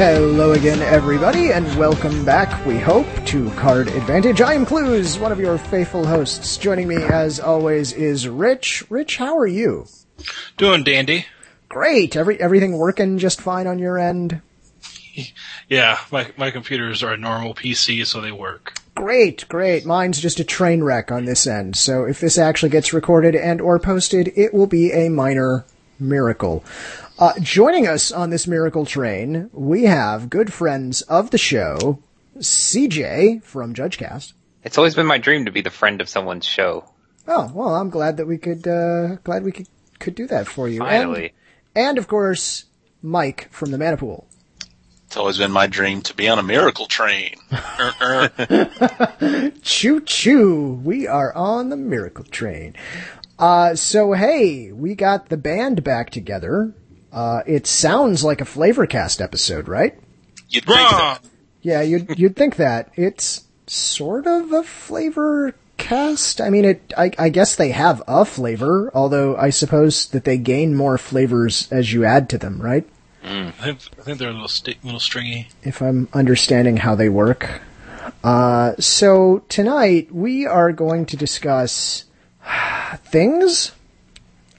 Hello again, everybody, and welcome back, we hope, to Card Advantage. I am Clues, one of your faithful hosts. Joining me, as always, is Rich. Rich, how are you? Doing dandy. Great. Every everything working just fine on your end. Yeah, my my computers are a normal PC, so they work. Great, great. Mine's just a train wreck on this end. So if this actually gets recorded and or posted, it will be a minor miracle. Uh, joining us on this miracle train, we have good friends of the show, CJ from JudgeCast. It's always been my dream to be the friend of someone's show. Oh well, I'm glad that we could uh, glad we could could do that for you. Finally. and, and of course, Mike from the Mana Pool. It's always been my dream to be on a miracle train. Choo choo! We are on the miracle train. Uh, so hey, we got the band back together. Uh, it sounds like a Flavorcast episode, right? You'd think that. Wrong. Yeah, you'd you'd think that it's sort of a flavor cast. I mean, it. I, I guess they have a flavor, although I suppose that they gain more flavors as you add to them, right? I think I think they're a little sti- little stringy. If I'm understanding how they work. Uh, so tonight we are going to discuss things.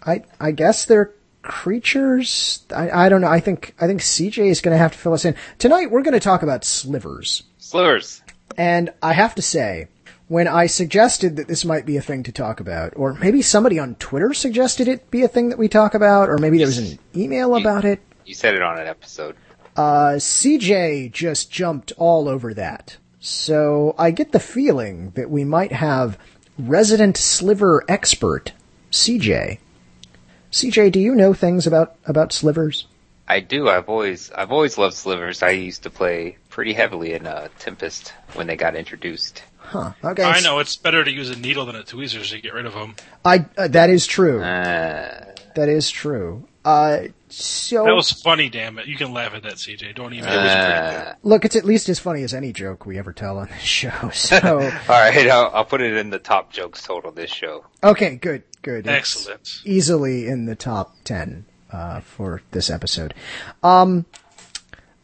I I guess they're creatures. I, I don't know. I think I think CJ is going to have to fill us in tonight. We're going to talk about slivers. Slivers. And I have to say, when I suggested that this might be a thing to talk about, or maybe somebody on Twitter suggested it be a thing that we talk about, or maybe there was an email about it, You said it on an episode. uh, CJ just jumped all over that. So I get the feeling that we might have resident sliver expert, CJ. CJ, do you know things about, about slivers? I do. I've always I've always loved slivers. I used to play pretty heavily in uh, Tempest when they got introduced. Huh. Okay. I know it's better to use a needle than a tweezers to get rid of them. I, uh, that is true. Uh, That is true. Uh, so. That was funny, damn it! You can laugh at that, CJ. Don't even. uh, Look, it's at least as funny as any joke we ever tell on this show. So, all right, I'll, I'll put it in the top jokes total this show. okay, good, good. It's Excellent. Easily in the top 10, uh, for this episode. Um,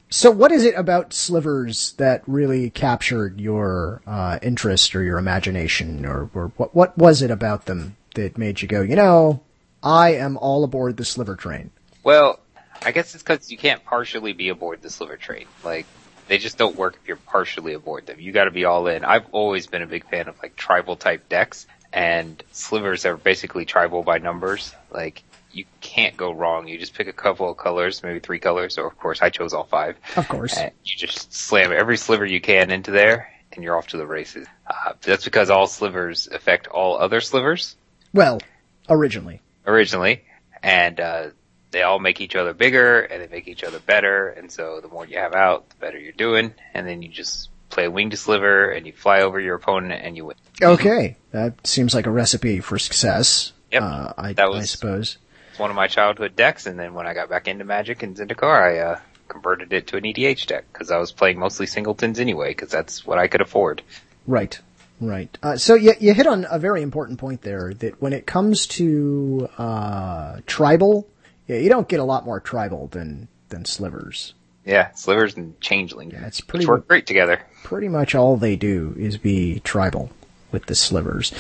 so what is it about slivers that really captured your, uh, interest or your imagination or, or what, what was it about them that made you go, you know, I am all aboard the sliver train? Well, I guess it's because you can't partially be aboard the sliver train. Like they just don't work if you're partially aboard them. You got to be all in. I've always been a big fan of like tribal type decks, and slivers are basically tribal by numbers. Like you can't go wrong. You just pick a couple of colors, maybe three colors, or of course I chose all five. Of course. And you just slam every sliver you can into there, and you're off to the races. Uh, that's because all slivers affect all other slivers Well, originally. originally, and uh, they all make each other bigger and they make each other better. And so the more you have out, the better you're doing. And then you just play a winged sliver and you fly over your opponent and you win. Okay. That seems like a recipe for success. Yep. Uh, I, That I suppose. It's one of my childhood decks. And then when I got back into Magic and Zendikar, I uh, converted it to an EDH deck because I was playing mostly singletons anyway because that's what I could afford. Right, right. Uh, so you, you hit on a very important point there that when it comes to uh, tribal, yeah, you don't get a lot more tribal than than slivers. Yeah, slivers and changeling, Yeah, it's pretty work great together. pretty much all they do is be tribal with the slivers.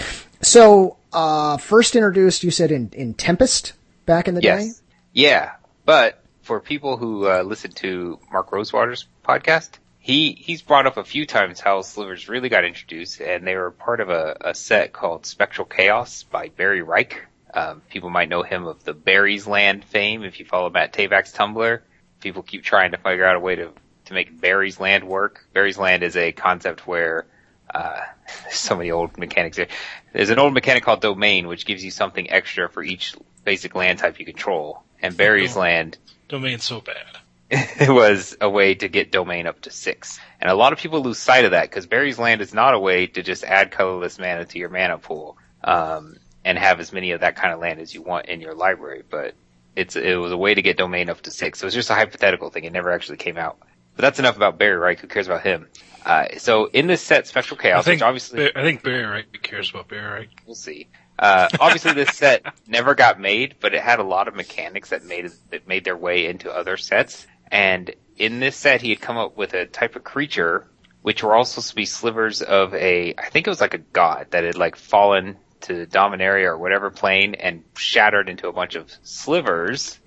So uh, first introduced, you said in in Tempest back in the day. Yes. Yeah, but for people who uh, listen to Mark Rosewater's podcast, he he's brought up a few times how slivers really got introduced, and they were part of a, a set called Spectral Chaos by Barry Reich. Um, people might know him of the Barry's Land fame if you follow Matt Tabak's Tumblr. People keep trying to figure out a way to to make Barry's Land work. Barry's Land is a concept where uh, there's so many old mechanics here. There's an old mechanic called Domain, which gives you something extra for each basic land type you control. And Barry's Oh. Land Domain's so bad. it was a way to get domain up to six. And a lot of people lose sight of that because Barry's Land is not a way to just add colorless mana to your mana pool um, and have as many of that kind of land as you want in your library. But it's it was a way to get domain up to six. So it's just a hypothetical thing. It never actually came out. but that's enough about Barry Reich. Who cares about him? Uh, so in this set, Spectral I Chaos, think which obviously I think Barry Reich cares about Barry Reich. we'll see. Uh, obviously this set never got made, but it had a lot of mechanics that made that made their way into other sets. And in this set, he had come up with a type of creature, which were also supposed to be slivers of a, I think it was like a god that had like fallen to Dominaria or whatever plane and shattered into a bunch of slivers.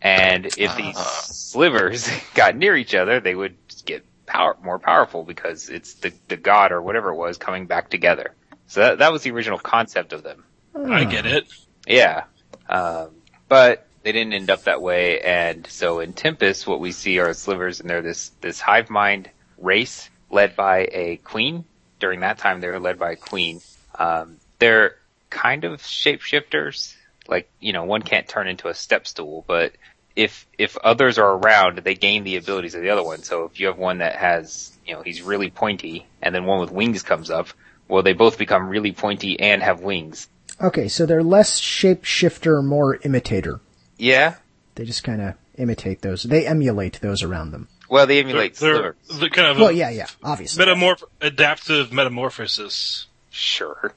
And if these Ah. slivers got near each other, they would get power, more powerful because it's the, the god or whatever it was coming back together. So that, that was the original concept of them. I get it. Yeah. Um, but they didn't end up that way. And so in Tempest, what we see are slivers and they're this, this hive mind race led by a queen. During that time, they were led by a queen. Um, they're kind of shapeshifters. Like, you know, one can't turn into a step stool, but if, if others are around, they gain the abilities of the other one. So if you have one that has, you know, he's really pointy and then one with wings comes up, well, they both become really pointy and have wings. Okay, so they're less shapeshifter, more imitator. Yeah. They just kind of imitate those. They emulate those around them. Well, they They're, emulate they're, slivers. they're kind of Well, a yeah, yeah, obviously. metamorph adaptive metamorphosis. Sure.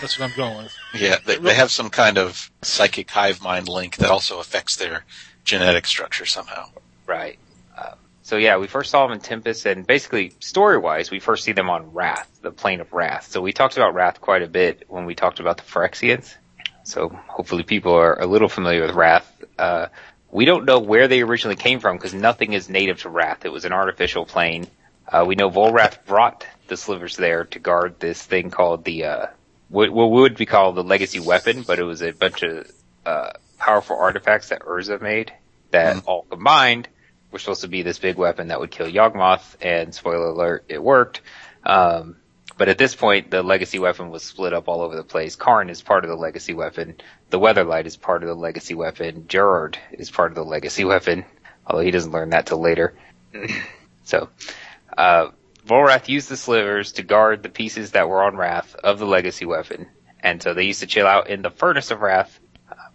That's what I'm going with. Yeah, they, they have some kind of psychic hive mind link that also affects their genetic structure somehow. Right. Uh, so yeah, we first saw them in Tempest, and basically story-wise, we first see them on Rath, the plane of Rath. So we talked about Rath quite a bit when we talked about the Phyrexians. So hopefully people are a little familiar with Rath. Uh, we don't know where they originally came from because nothing is native to Rath. It was an artificial plane. Uh, we know Volrath brought the slivers there to guard this thing called the, uh, what, what would be called the legacy weapon, but it was a bunch of, uh, powerful artifacts that Urza made that all combined were supposed to be this big weapon that would kill Yawgmoth, and spoiler alert, it worked. Um, but at this point, the legacy weapon was split up all over the place. Karn is part of the legacy weapon. The Weatherlight is part of the legacy weapon. Gerrard is part of the legacy weapon, although he doesn't learn that till later. so, uh, Volrath used the slivers to guard the pieces that were on Rath of the legacy weapon, and so they used to chill out in the furnace of Rath.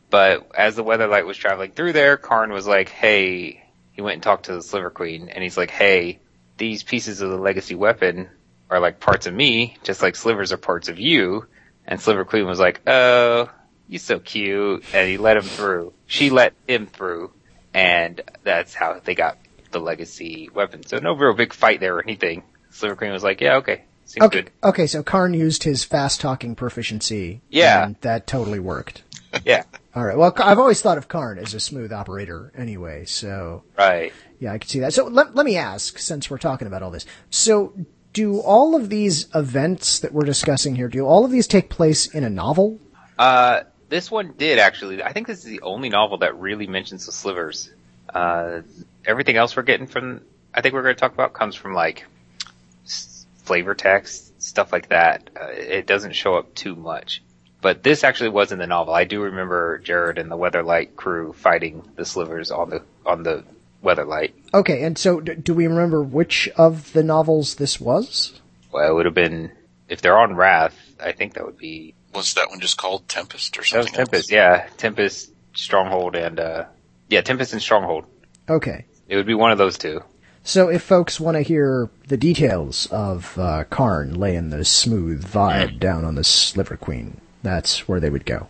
But as the Weatherlight was traveling through there, Karn was like, "Hey," he went and talked to the Sliver Queen, and he's like, "Hey, these pieces of the legacy weapon are like parts of me, just like slivers are parts of you." And Sliver Queen was like, "Oh, you're so cute," and he let him through. She let him through, and that's how they got the legacy weapon. So no real big fight there or anything. Sliver Queen was like, "Yeah, okay, seems Okay, good." okay, so Karn used his fast talking proficiency. Yeah. and that totally worked. Yeah, All right. Well, I've always thought of Karn as a smooth operator anyway, so right. yeah, I can see that. So let, let me ask, since we're talking about all this, so do all of these events that we're discussing here, do all of these take place in a novel? Uh, this one did actually. I think this is the only novel that really mentions the slivers. Uh, everything else we're getting from, I think we're going to talk about comes from like flavor text, stuff like that. Uh, it doesn't show up too much. But this actually was in the novel. I do remember Gerrard and the Weatherlight crew fighting the slivers on the on the Weatherlight. Okay, and so d- do we remember which of the novels this was? Well, it would have been if they're on Rath. I think that would be Was that one just called Tempest or something? that was? Tempest. else? Yeah, Tempest, Stronghold, and uh, yeah, Tempest and Stronghold. Okay. It would be one of those two. So if folks want to hear the details of uh, Karn laying the smooth vibe down on the Sliver Queen, that's where they would go.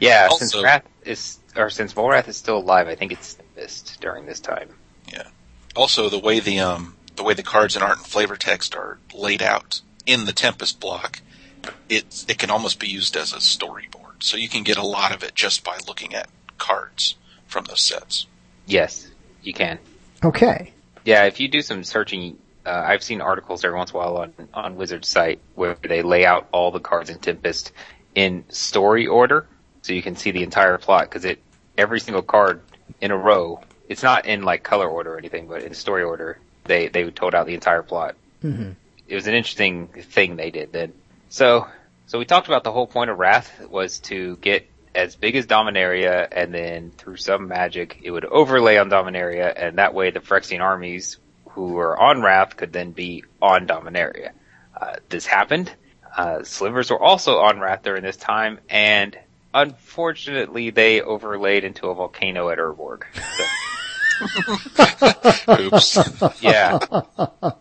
Yeah, Also- since Rath is, or since Volrath is still alive, I think it's missed during this time. Yeah. Also, the way the um the way the cards in art and flavor text are laid out in the Tempest block, it it can almost be used as a storyboard. So you can get a lot of it just by looking at cards from those sets. Yes, you can. Okay. Yeah, if you do some searching, uh, I've seen articles every once in a while on, on Wizard's site where they lay out all the cards in Tempest in story order, so you can see the entire plot, because it, every single card in a row, it's not in like color order or anything, but in story order, they, they told out the entire plot. hmm it was an interesting thing they did then. So, so we talked about the whole point of Rath was to get as big as Dominaria, and then through some magic, it would overlay on Dominaria, and that way the Phyrexian armies who were on Rath could then be on Dominaria. Uh, this happened. Uh, Slivers were also on Rath during this time, and unfortunately, they overlaid into a volcano at Urborg. So, Oops. Yeah.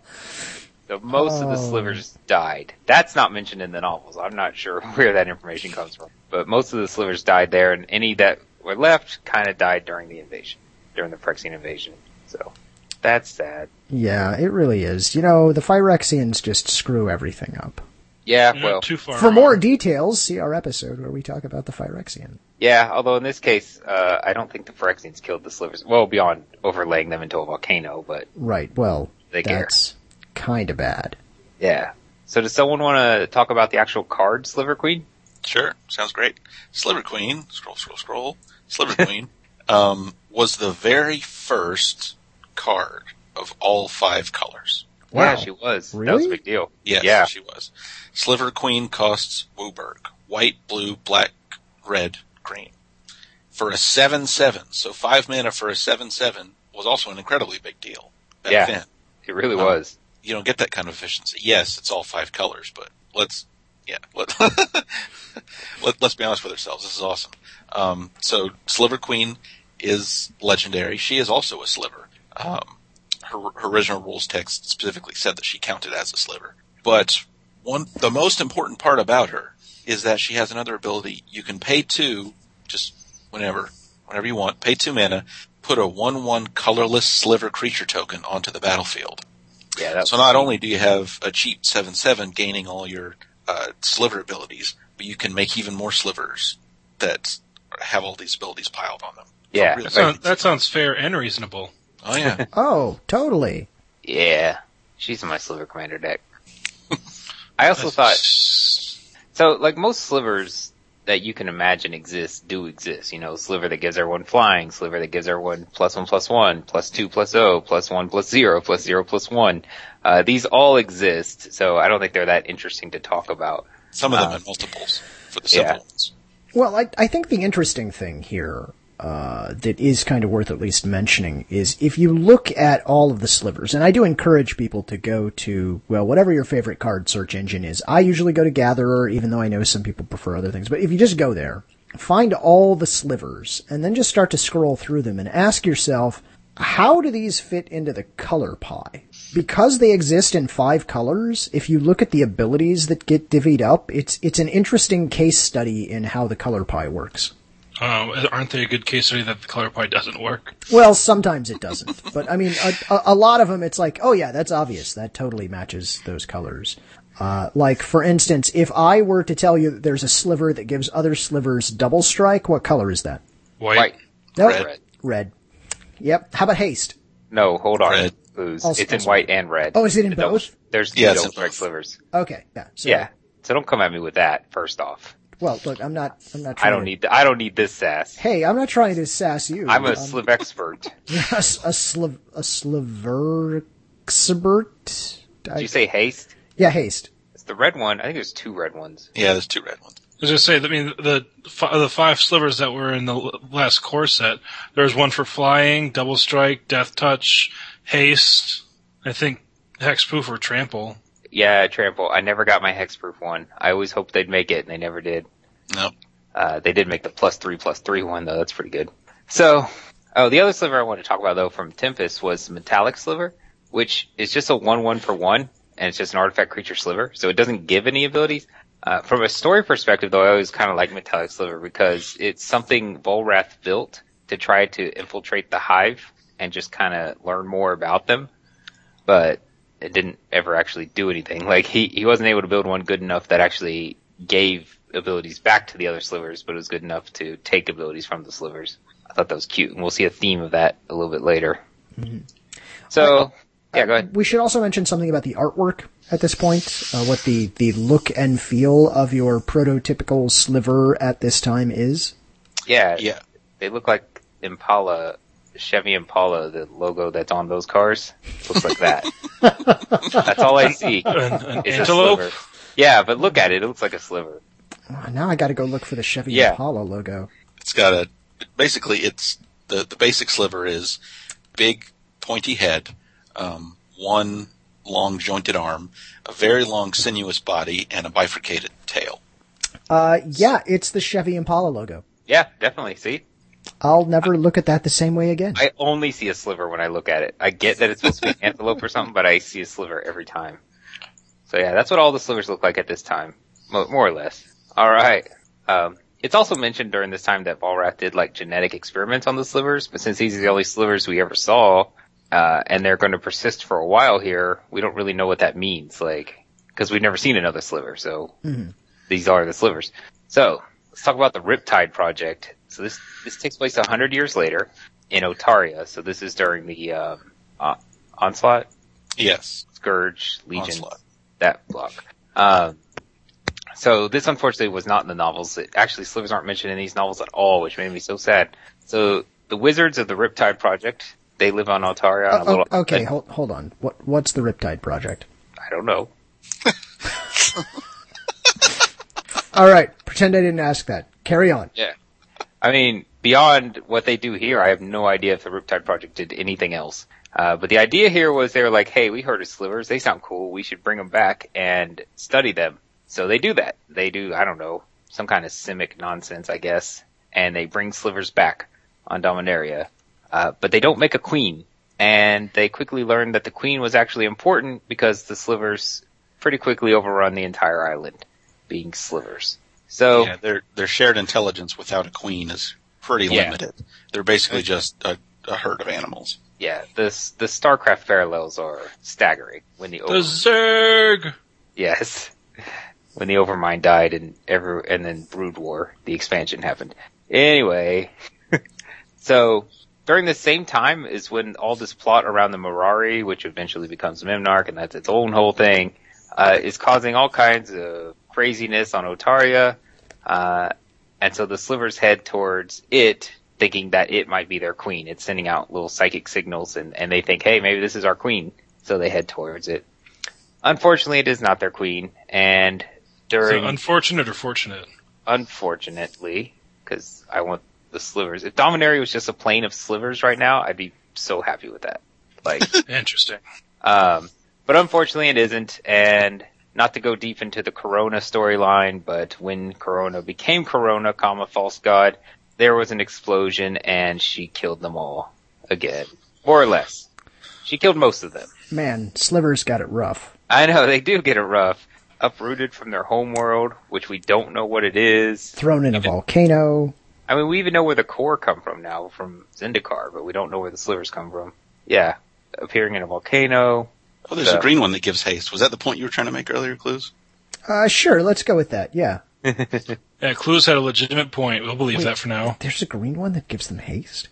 So most of the Oh. slivers died. That's not mentioned in the novels. I'm not sure where that information comes from. But most of the slivers died there, and any that were left kind of died during the invasion, during the Phyrexian invasion. So that's sad. Yeah, it really is. You know, the Phyrexians just screw everything up. Yeah, You're well, too far For wrong. more details, see our episode where we talk about the Phyrexian. yeah. Although in this case, uh, I don't think the Phyrexians killed the slivers. Well, beyond overlaying them into a volcano, but Right, well, they care. That's kinda bad. Yeah. So does someone want to talk about the actual card, Sliver Queen? Sure, sounds great. Sliver Queen, scroll, scroll, scroll. Sliver Queen um, was the very first card of all five colors. Wow. Yeah, she was. That was a Really? big deal. Yes, Yeah. she was. Sliver Queen costs WUBRG. White, blue, black, red, green. For a 7-7, so 5 mana for a 7-7 was also an incredibly big deal back Yeah. then. It really Um, was. You don't get that kind of efficiency. Yes, it's all five colors, but let's, yeah, let, let, let's be honest with ourselves. This is awesome. Um, so Sliver Queen is legendary. She is also a sliver. Um, her, her original rules text specifically said that she counted as a sliver. But one, the most important part about her is that she has another ability. You can pay two, just whenever, whenever you want, pay two mana, put a 1-1 colorless sliver creature token onto the battlefield. Yeah, So not only do you have a cheap 7-7 gaining all your uh, sliver abilities, but you can make even more slivers that have all these abilities piled on them. Yeah. Really That, sounds, that sounds fair and reasonable. Oh yeah. Oh, totally. Yeah. She's in my Sliver Commander deck. I also thought, so like most slivers that you can imagine exist do exist. You know, sliver that gives everyone flying, sliver that gives everyone plus one plus one, plus two plus oh, plus one plus zero, plus zero plus one. Uh, these all exist, so I don't think they're that interesting to talk about. Some of them Uh, in multiples for the simple yeah. ones. Well, I, I think the interesting thing here uh, that is kind of worth at least mentioning is if you look at all of the slivers, and I do encourage people to go to, well, whatever your favorite card search engine is. I usually go to Gatherer, even though I know some people prefer other things. But if you just go there, find all the slivers, and then just start to scroll through them and ask yourself, how do these fit into the color pie? Because they exist in five colors, if you look at the abilities that get divvied up, it's it's an interesting case study in how the color pie works. Uh, aren't they a good case study that the color pie doesn't work? Well, sometimes it doesn't, but I mean, a, a, a lot of them, it's like, oh yeah, that's obvious. That totally matches those colors. Uh, like for instance, if I were to tell you that there's a sliver that gives other slivers double strike, what color is that? White. White. Nope. Red. Red. Yep. How about haste? No, hold on. Red. Booze. Also- it's in also- white and red. Oh, is it in The double- both? There's Yeah, double strike slivers. Okay. Yeah. So, Yeah. So don't come at me with that. First off, Well, look, I'm not. I'm not. Trying I don't to, need. th- I don't need this sass. Hey, I'm not trying to sass you. I'm a Um, sliv expert. a, s- a sliv a sliver expert. Did you say haste? Yeah, haste. It's the red one. I think there's two red ones. Yeah, there's two red ones. I was gonna say, I mean, the the five slivers that were in the last core set. There's one for flying, double strike, death touch, haste. I think hexproof or trample. Yeah, trample. I never got my hexproof one. I always hoped they'd make it, and they never did. No. Uh, they did make the plus three plus three one though. That's pretty good. So, oh, the other sliver I want to talk about though from Tempest was metallic sliver, which is just a one one for one, and it's just an artifact creature sliver, so it doesn't give any abilities. Uh, from a story perspective though, I always kind of like metallic sliver because it's something Volrath built to try to infiltrate the hive and just kind of learn more about them, but it didn't ever actually do anything. Like he, he wasn't able to build one good enough that actually gave abilities back to the other slivers, but it was good enough to take abilities from the slivers. I thought that was cute, and we'll see a theme of that a little bit later. So, yeah, go ahead. We should also mention something about the artwork at this point. Uh, what the the look and feel of your prototypical sliver at this time is. Yeah, Yeah. they look like Impala, Chevy Impala, the logo that's on those cars. Looks like that. that's all I see. An, an It's a antelope. sliver. Yeah, but look at it. It looks like a sliver. Oh, now I got to go look for the Chevy Yeah. Impala logo. It's got a basically it's the the basic sliver is big pointy head, um, one long jointed arm, a very long sinuous body, and a bifurcated tail. Uh, yeah, it's the Chevy Impala logo. Yeah, definitely. See? I'll never look at that the same way again. I only see a sliver when I look at it. I get that it's supposed to be an antelope or something, but I see a sliver every time. So yeah, that's what all the slivers look like at this time, more or less. All right. Um, it's also mentioned during this time that Volrath did like genetic experiments on the slivers, but since these are the only slivers we ever saw, uh, and they're going to persist for a while here, we don't really know what that means, like, because we've never seen another sliver, so these are the slivers. So, let's talk about the Riptide Project. So this, this takes place a hundred years later in Otaria, so this is during the, um, uh, Onslaught, Yes. Scourge, Legion, Onslaught. that block. Um, so this unfortunately was not in the novels. It, actually, slivers aren't mentioned in these novels at all, which made me so sad. So the wizards of the Riptide Project, they live on Otaria. a Oh, little, oh, okay, hold, hold on. What what's the Riptide Project? I don't know. All right, pretend I didn't ask that. Carry on. Yeah. I mean, beyond what they do here, I have no idea if the Riptide Project did anything else. Uh, but the idea here was they were like, hey, we heard of slivers. They sound cool. We should bring them back and study them. So they do that. They do, I don't know, some kind of simic nonsense, I guess. And they bring slivers back on Dominaria. Uh, but they don't make a queen. And they quickly learn that the queen was actually important because the slivers pretty quickly overrun the entire island, being slivers. So, Yeah, their their shared intelligence without a queen is pretty Yeah. limited. They're basically just a, a herd of animals. yeah, this, the StarCraft parallels are staggering when the, The Zerg! Yes. When the Overmind died and ever and then Brood War, the expansion happened. Anyway, so during the same time is when all this plot around the Mirari, which eventually becomes Memnarch, and that's its own whole thing, uh, is causing all kinds of craziness on Otaria. Uh, and so the slivers head towards it, thinking that it might be their queen. It's sending out little psychic signals and, and they think, hey, maybe this is our queen. So they head towards it. Unfortunately, it is not their queen, and during. So unfortunate or fortunate? unfortunately, because I want the slivers. If Dominaria was just a plane of slivers right now, I'd be so happy with that. Like, Interesting. um, but unfortunately, it isn't. And not to go deep into the Karona storyline, but when Karona became Karona, comma false god, there was an explosion, and she killed them all again, more or less. She killed most of them. Man, Slivers got it rough. I know they do get it rough. Uprooted from their home world, which we don't know what it is. Thrown in a volcano. I mean, we even know where the core come from now, from Zendikar, but we don't know where the slivers come from. Yeah, appearing in a volcano. Oh, there's Yeah. a green one that gives haste. Was that the point you were trying to make earlier, Clues? Uh, sure, let's go with that. Yeah. Yeah, Clues had a legitimate point. We'll believe that for now. There's a green one that gives them haste.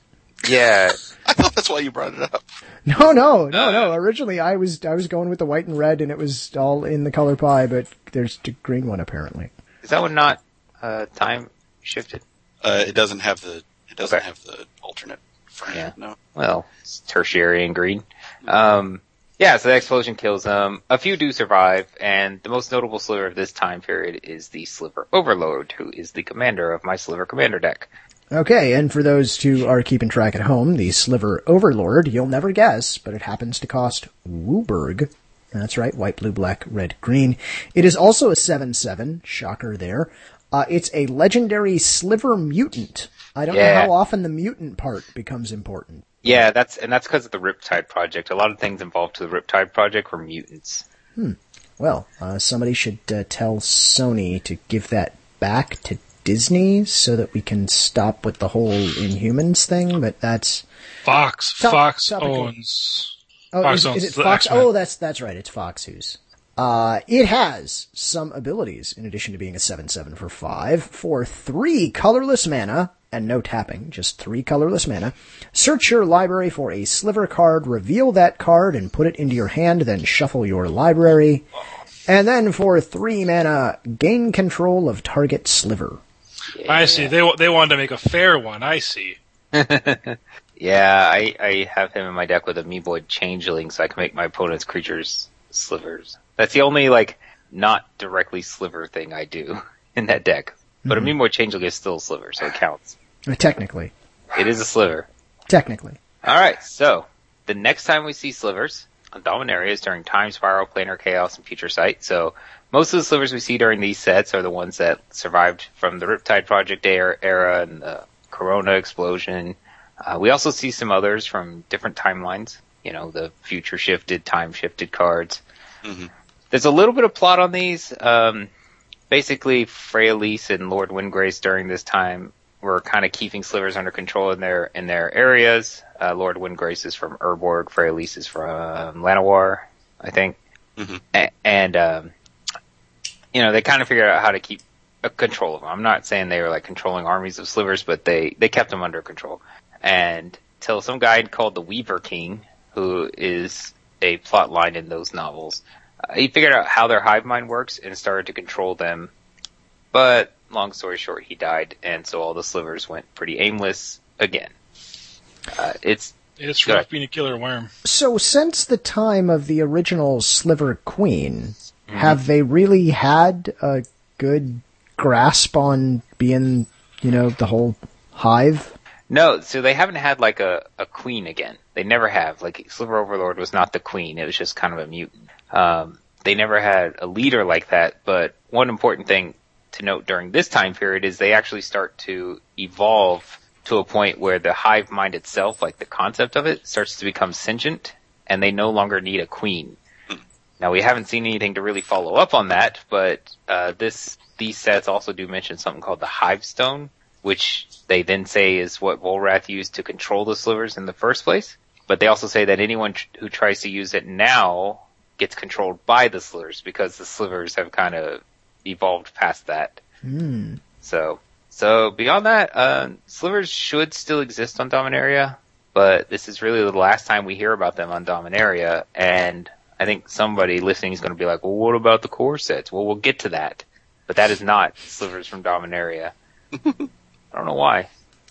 Yeah, I thought that's why you brought it up. No, no, no, no. Originally, I was I was going with the white and red, and it was all in the color pie. But there's a green one apparently. is that one not uh, time shifted? Uh, it doesn't have the it doesn't Okay. have the alternate frame. Yeah. No. Well, it's tertiary and green. Um, yeah, so the explosion kills them. A few do survive, and the most notable sliver of this time period is the Sliver Overlord, who is the commander of my Sliver Commander deck. Okay, and for those who are keeping track at home, the Sliver Overlord, you'll never guess, but it happens to cost WUBRG. That's right, white, blue, black, red, green. It is also a 7-7, shocker there. Uh, it's a legendary Sliver Mutant. I don't know how often the mutant part becomes important. Yeah, that's and that's because of the Riptide Project. A lot of things involved to the Riptide Project were mutants. Well, uh, somebody should uh, tell Sony to give that back to Disney so that we can stop with the whole Inhumans thing, but that's... Fox. Top- Fox topical. owns. Oh, Fox is, owns is it Fox? X-Men. Oh, that's that's right. It's Fox who's. Uh, it has some abilities in addition to being a seven-seven for five for three colorless mana and no tapping, just three colorless mana. Search your library for a sliver card, reveal that card, and put it into your hand. Then shuffle your library, and then for three mana, gain control of target sliver. I see. They they wanted to make a fair one. I see. Yeah, I, I have him in my deck with Amoeboid Changeling so I can make my opponent's creatures slivers. That's the only, like, not directly sliver thing I do in that deck. But Amoeboid mm-hmm. Changeling is still a sliver, so it counts. Uh, Technically, It is a sliver. technically. Alright, so, the next time we see slivers on Dominaria is during Time Spiral, Planar Chaos, and Future Sight. So, most of the slivers we see during these sets are the ones that survived from the Riptide Project era, era and the Karona explosion. Uh, we also see some others from different timelines. You know, the future shifted, time shifted cards. Mhm. There's a little bit of plot on these. Um, basically, Freyalise and Lord Windgrace during this time were kind of keeping slivers under control in their in their areas. Uh, Lord Windgrace is from Urborg, Freyalise is from Llanowar, I think, Mhm. A- and um, you know they kind of figured out how to keep uh, control of them. I'm not saying they were like controlling armies of slivers, but they they kept them under control. And till some guy called the Weaver King, who is a plot line in those novels, uh, he figured out how their hive mind works and started to control them. But long story short, he died, and so all the slivers went pretty aimless again. Uh, it's It's Good. rough being a killer worm. So since the time of the original Sliver Queen, have they really had a good grasp on being, you know, the whole hive? No, so they haven't had like a, a queen again. They never have. Like Sliver Overlord was not the queen. It was just kind of a mutant. Um, they never had a leader like that. But one important thing to note during this time period is they actually start to evolve to a point where the hive mind itself, like the concept of it, starts to become sentient and they no longer need a queen. Now we haven't seen anything to really follow up on that, but uh, this these sets also do mention something called the Hive Stone, which they then say is what Volrath used to control the slivers in the first place. But they also say that anyone tr- who tries to use it now gets controlled by the slivers because the slivers have kind of evolved past that. Hmm. So, so beyond that, uh, slivers should still exist on Dominaria, but this is really the last time we hear about them on Dominaria, and I think somebody listening is going to be like, well, what about the core sets? Well, we'll get to that, but that is not slivers from Dominaria. I don't know why.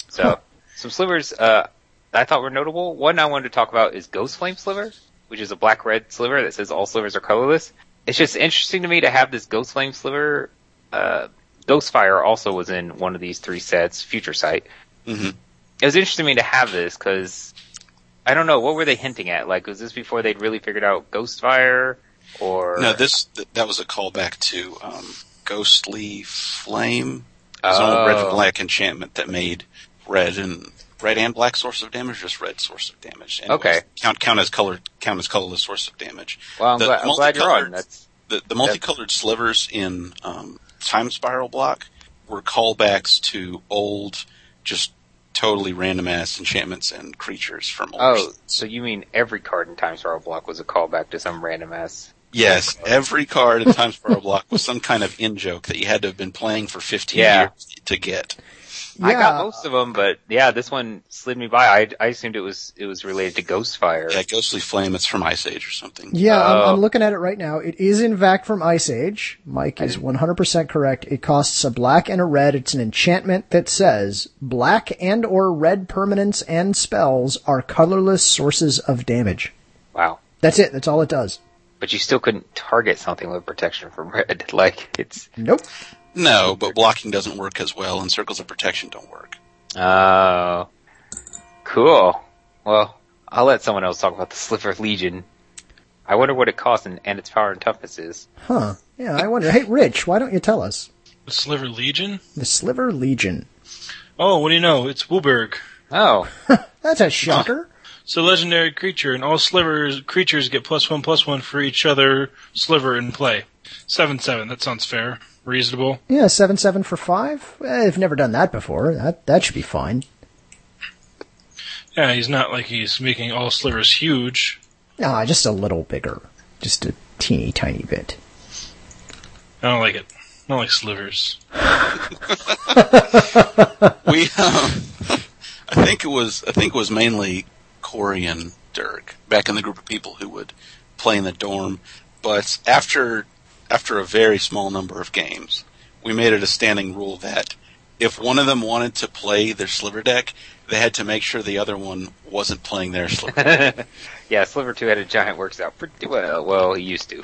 So, some slivers, uh, I thought were notable. One I wanted to talk about is Ghost Flame Sliver, which is a black-red sliver that says all slivers are colorless. It's just interesting to me to have this Ghost Flame Sliver, uh, Ghostfire also was in one of these three sets, Future Sight. hmm It was interesting to me to have this because I don't know what were they hinting at. Like, was this before they'd really figured out Ghostfire, or No, this th- that was a callback to um, Ghostly Flame. It was an old red and Oh. black enchantment that made red and red and black source of damage, just red source of damage. And Okay. count count as color count as colorless source of damage. Well, I'm, The glad, I'm glad you're on. That's The the multicolored slivers in um, Time Spiral block were callbacks to old, just totally random ass enchantments and creatures from oh, so you mean every card in Time Spiral block was a callback to some random ass? Yes, every card in Time Spiral block was some kind of in joke that you had to have been playing for 15 Yeah. years to get. I got most of them, but yeah, this one slid me by. I, I assumed it was it was related to Ghostfire. Yeah, Ghostly Flame, it's from Ice Age or something. Yeah, I'm, Oh. I'm looking at it right now. It is in fact from Ice Age. Mike is 100% correct. It costs a black and a red. It's an enchantment that says black and or red permanents and spells are colorless sources of damage. Wow. That's it. That's all it does. But you still couldn't target something with protection from red. Like it's Nope. No, but blocking doesn't work as well, and circles of protection don't work. oh, cool. Well, I'll let someone else talk about the Sliver Legion. I wonder what it costs and, and its power and toughness is. Huh. Yeah, I wonder. Hey, Rich, why don't you tell us? The Sliver Legion? The Sliver Legion. Oh, what do you know? It's WUBRG. Oh, That's a shocker. It's a legendary creature, and all Sliver creatures get plus one plus one for each other sliver in play. Seven seven. That sounds fair, reasonable. Yeah, 7-7 for 5? Eh, I've never done that before. That that should be fine. Yeah, he's not like he's making all slivers huge. Nah, just a little bigger. Just a teeny tiny bit. I don't like it. I don't like slivers. We, um, I think it was, I think it was mainly Corey and Dirk back in the group of people who would play in the dorm. But after, after a very small number of games, we made it a standing rule that if one of them wanted to play their sliver deck, they had to make sure the other one wasn't playing their sliver. yeah, Sliver Two Headed Giant works out pretty well. Well, he used to.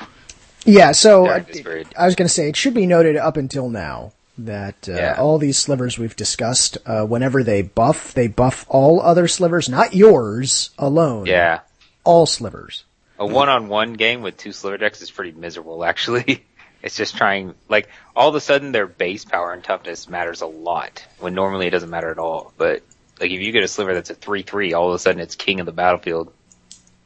Yeah, so During uh. I was going to say it should be noted up until now that uh, Yeah. all these slivers we've discussed, uh, whenever they buff, they buff all other slivers, not yours alone. Yeah, all slivers. A one-on-one game with two Sliver decks is pretty miserable, actually. It's just trying, like, all of a sudden their base power and toughness matters a lot, when normally it doesn't matter at all. But, like, if you get a sliver that's a 3-3, all of a sudden it's king of the battlefield.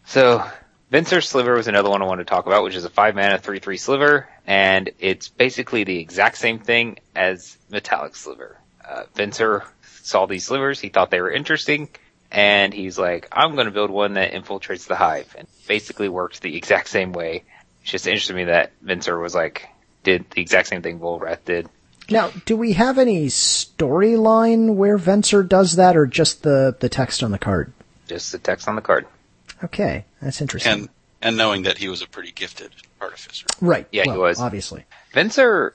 So, Venser Sliver was another one I wanted to talk about, which is a 5 mana 3-3 sliver, and it's basically the exact same thing as Metallic Sliver. Uh, Venser saw these slivers, he thought they were interesting, and he's like, I'm gonna build one that infiltrates the hive, and basically works the exact same way. It's just interesting to me that Venser was like, did the exact same thing Volrath did. Now, do we have any storyline where Venser does that, or just the the text on the card? Just the text on the card. Okay, that's interesting. and and knowing that he was a pretty gifted artificer. right. Yeah, he was. obviously. Venser,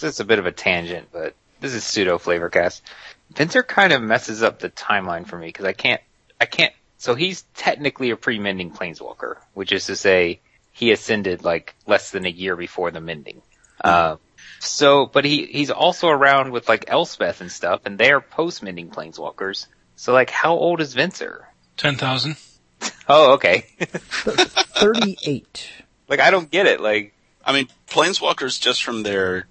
this is a bit of a tangent, but this is pseudo flavor cast. Venser kind of messes up the timeline for me because I can't, I can't, so he's technically a pre-mending planeswalker, which is to say he ascended like less than a year before the mending. Uh, so, but he, he's also around with like Elspeth and stuff and they're post-mending planeswalkers. So like how old is Venser? 10,000. Oh, okay. Thirty-eight. like I don't get it. Like, I mean, planeswalkers just from their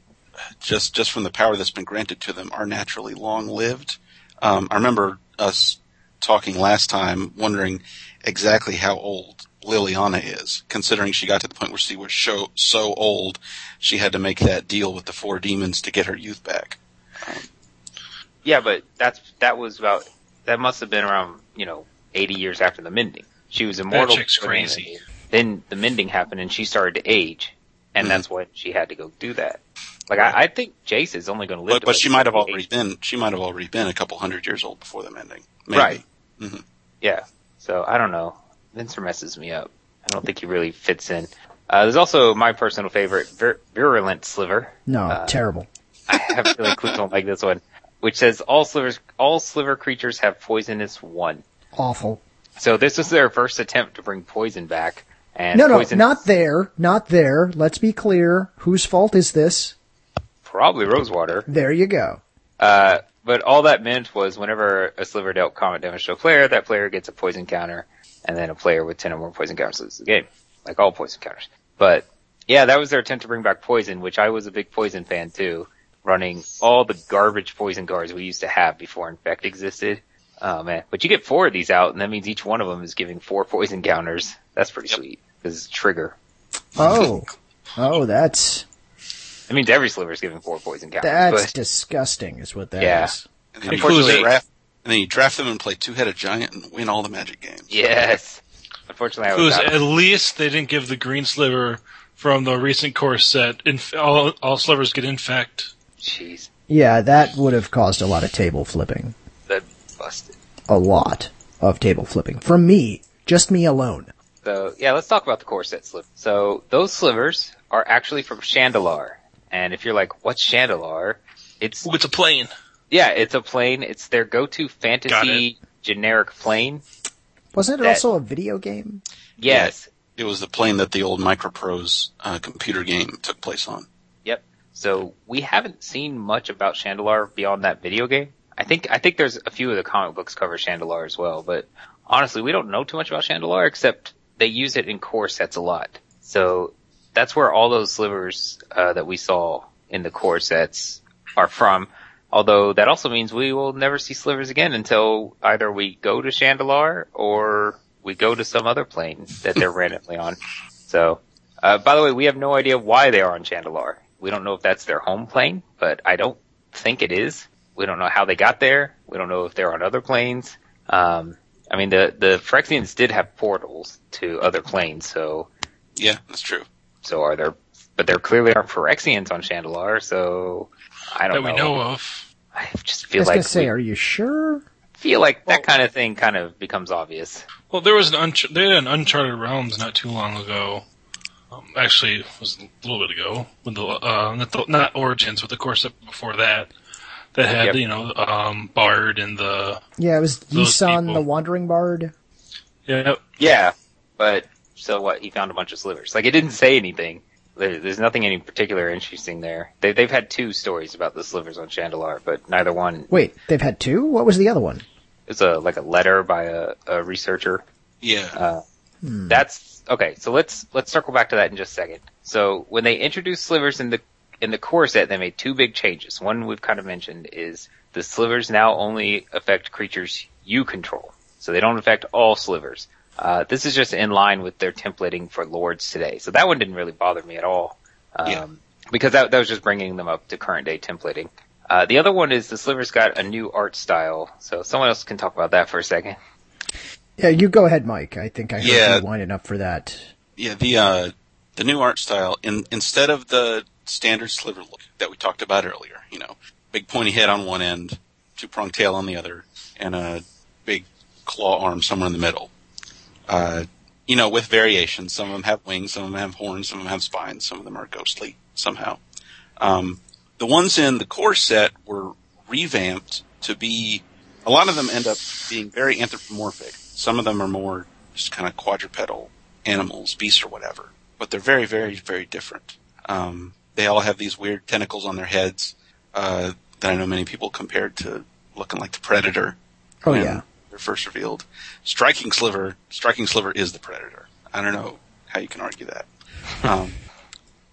just just from the power that's been granted to them are naturally long lived. Um, I remember us talking last time, wondering exactly how old Liliana is, considering she got to the point where she was so so old, she had to make that deal with the four demons to get her youth back. Yeah, but that's that was about that must have been around you know eighty years after the mending. She was immortal. chick's crazy. Then the mending happened, and she started to age, and Mhm. that's when she had to go do that. Like I, I think Jace is only going to live. But to, but like, she might have already been she might have already been a couple hundred years old before the mending. Maybe. Right. Mhm. Yeah. So I don't know. Venser messes me up. I don't think he really fits in. Uh, there's also my personal favorite, Vir- Virulent Sliver. No, Uh, terrible. I have a feeling Clues don't like this one, which says all slivers, all sliver creatures have poisonous one. Awful. So this was their first attempt to bring poison back. And No, no, poison not there. Not there. Let's be clear. Whose fault is this? Probably Rosewater. There you go. Uh, but all that meant was whenever a sliver dealt combat damage to a player, that player gets a poison counter, and then a player with 10 or more poison counters loses the game. Like all poison counters. But, yeah, that was their attempt to bring back poison, which I was a big poison fan too, running all the garbage poison guards we used to have before Infect existed. Oh man. But you get four of these out, and that means each one of them is giving four poison counters. That's pretty sweet. Because it's trigger. Oh, oh, that's It means every sliver is giving four poison counters. that's but disgusting, is what that is. Yeah. And then, you Unfortunately- draft, and then you draft them and play two headed giant and win all the magic games. yes. Unfortunately, I was was out. at least they didn't give the green sliver from the recent core set. Inf- all, all slivers get infect. Jeez. Yeah, that would have caused a lot of table flipping. That busted. A lot of table flipping from me, just me alone. So yeah, let's talk about the core set slivers. So those slivers are actually from Shandalar. And if you're like, what's Shandalar? It's, Ooh, it's a plane. yeah, it's a plane. It's their go-to fantasy generic plane. Wasn't it That- also a video game? Yes. It was the plane that the old Microprose uh, computer game took place on. Yep. So we haven't seen much about Shandalar beyond that video game. I think I think there's a few of the comic books cover Shandalar as well, but honestly, we don't know too much about Shandalar except they use it in core sets a lot. So that's where all those slivers uh, that we saw in the core sets are from. Although that also means we will never see slivers again until either we go to Shandalar or we go to some other plane that they're randomly on. So, uh, by the way, we have no idea why they are on Shandalar. We don't know if that's their home plane, but I don't think it is. We don't know how they got there. We don't know if they're on other planes. Um, I mean, the, the Phyrexians did have portals to other planes, so, Yeah, that's true. So are there, but there clearly aren't Phyrexians on Shandalar, so I don't know. That we know of. I just feel I feel was like, gonna say, we- are you sure? feel like that kind of thing kind of becomes obvious. Well, there was an Unch- they had an Uncharted Realms not too long ago. Um, actually, it was a little bit ago with the uh, not, the, not Origins, but the course set before that. That had Yep. you know um, Bard and the Yeah, it was Those Yisan people. the Wandering Bard. yeah Yeah, but so what? He found a bunch of slivers. Like it didn't say anything. There, there's nothing any particular interesting there. They, they've had two stories about the slivers on Shandalar, but neither one Wait, they've had two? What was the other one? It's a like a letter by a, a researcher. Yeah. Uh, That's okay. So let's let's circle back to that in just a second. So when they introduced slivers in the in the core set, they made two big changes. One we've kind of mentioned is the slivers now only affect creatures you control, so they don't affect all slivers. Uh, this is just in line with their templating for lords today. So that one didn't really bother me at all, um, Yeah. because that that was just bringing them up to current day templating. Uh, the other one is the slivers got a new art style. So someone else can talk about that for a second. Yeah, you go ahead, Mike. I think I heard Yeah. you winding up for that. Yeah, the uh, the new art style in instead of the standard sliver look that we talked about earlier, you know, big pointy head on one end, two pronged tail on the other, and a big claw arm somewhere in the middle. Uh, you know, with variations. Some of them have wings, some of them have horns, some of them have spines, some of them are ghostly somehow. Um, the ones in the core set were revamped to be. A lot of them end up being very anthropomorphic. Some of them are more just kind of quadrupedal animals, beasts, or whatever. But they're very, very, very different. Um, they all have these weird tentacles on their heads uh, that I know many people compared to looking like the Predator. Oh yeah. They're first revealed. Striking Sliver, Striking Sliver is the Predator. I don't know how you can argue that. Um,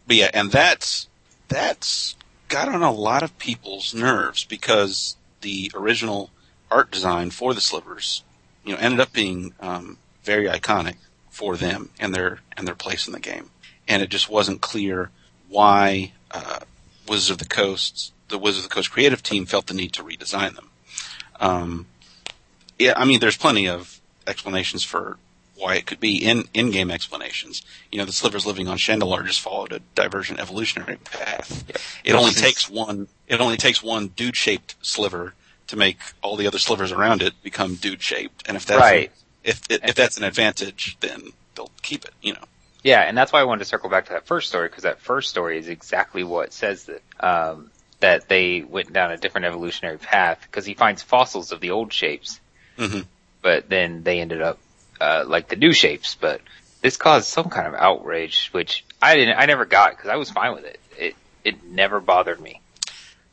but yeah, and that's that's got on a lot of people's nerves because the original art design for the slivers, you know, ended up being um, very iconic for them and their and their place in the game, and it just wasn't clear why uh, Wizards of the Coast, the Wizards of the Coast creative team, felt the need to redesign them. Um, yeah, I mean, there's plenty of explanations for why it could be in in-game explanations. You know, the slivers living on Shandalar just followed a divergent evolutionary path. It only takes one. It only takes one dude-shaped sliver to make all the other slivers around it become dude-shaped. And if that's Right. if if that's an advantage, then they'll keep it. You know. Yeah, and that's why I wanted to circle back to that first story because that first story is exactly what says that um, that they went down a different evolutionary path because he finds fossils of the old shapes, Mhm. but then they ended up uh, like the new shapes. But this caused some kind of outrage, which I didn't, I never got because I was fine with it. It it never bothered me,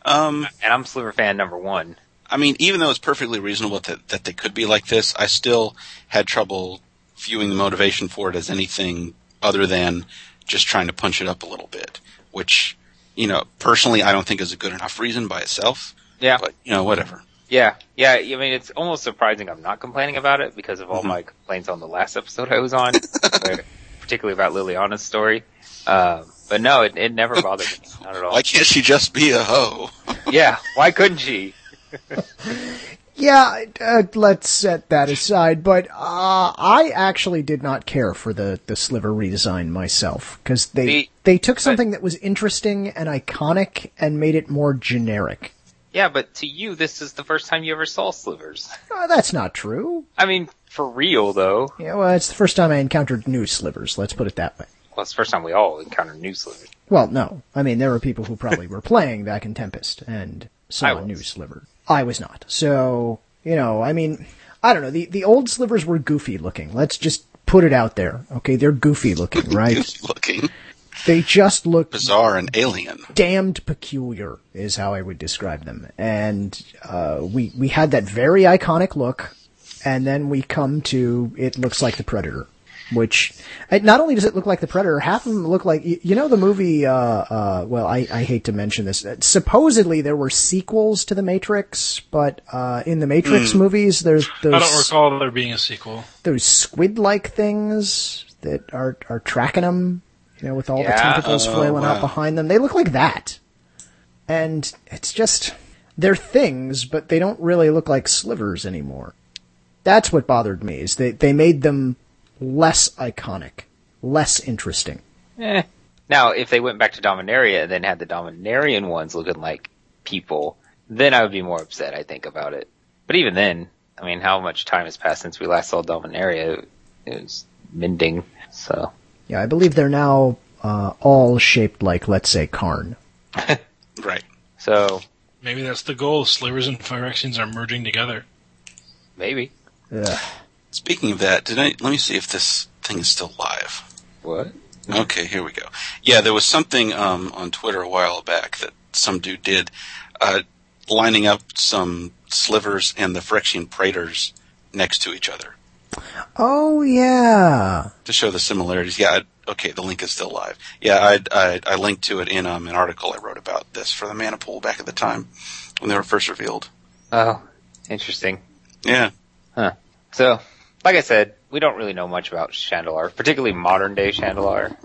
Um, and I'm Sliver fan number one. I mean, even though it's perfectly reasonable that, that they could be like this, I still had trouble viewing the motivation for it as anything other than just trying to punch it up a little bit, which, you know, personally I don't think is a good enough reason by itself. Yeah. But, you know, whatever. Yeah, yeah. I mean, it's almost surprising I'm not complaining about it because of all Mhm. my complaints on the last episode I was on, where- particularly about Liliana's story. Um, but no, it, it never bothered me, not at all. Why can't she just be a hoe? yeah, why couldn't she? Yeah, uh, let's set that aside. But uh, I actually did not care for the the sliver redesign myself because they The- they took something that was interesting and iconic and made it more generic. Yeah, but to you, this is the first time you ever saw slivers. Uh, that's not true. I mean, for real though. Yeah, well, it's the first time I encountered new slivers. Let's put it that way. Well, it's the first time we all encountered new slivers. Well, no. I mean, there were people who probably were playing back in Tempest and saw a new sliver. I was not. So, you know, I mean, I don't know. The, the old slivers were goofy looking. Let's just put it out there. Okay, they're goofy looking, right? Looking they just look bizarre and alien. damned peculiar is how I would describe them. And uh, we we had that very iconic look, and then we come to it looks like the Predator, which uh, not only does it look like the Predator, half of them look like you, you know the movie. Uh, uh, well, I, I hate to mention this. Uh, Supposedly there were sequels to the Matrix, but uh, in the Matrix movies, there's those I don't recall there being a sequel. those squid-like things that are are tracking them, you know, with all the tentacles Oh, flailing out behind them. They look like that, and it's just they're things, but they don't really look like slivers anymore. That's what bothered me is they they made them less iconic, less interesting. Eh. Now, if they went back to Dominaria and then had the Dominarian ones looking like people, then I would be more upset, I think, about it. But even then, I mean, how much time has passed since we last saw Dominaria? It was mending, so. Yeah, I believe they're now uh, all shaped like, let's say, Karn. Right. So, Maybe that's the goal. Slivers and Phyrexians are merging together. maybe. Ugh. Speaking of that, did I, let me see if this thing is still live. What? Okay, here we go. Yeah, there was something um, on Twitter a while back that some dude did, uh, lining up some slivers and the Phyrexian Praetors next to each other. Oh yeah. to show the similarities. Yeah, I, okay, the link is still live. Yeah, I, I, I linked to it in um, an article I wrote about this for the Mana Pool back at the time when they were first revealed. Oh, interesting. Yeah, Huh. So, like I said, we don't really know much about Shandalar, particularly modern day Shandalar.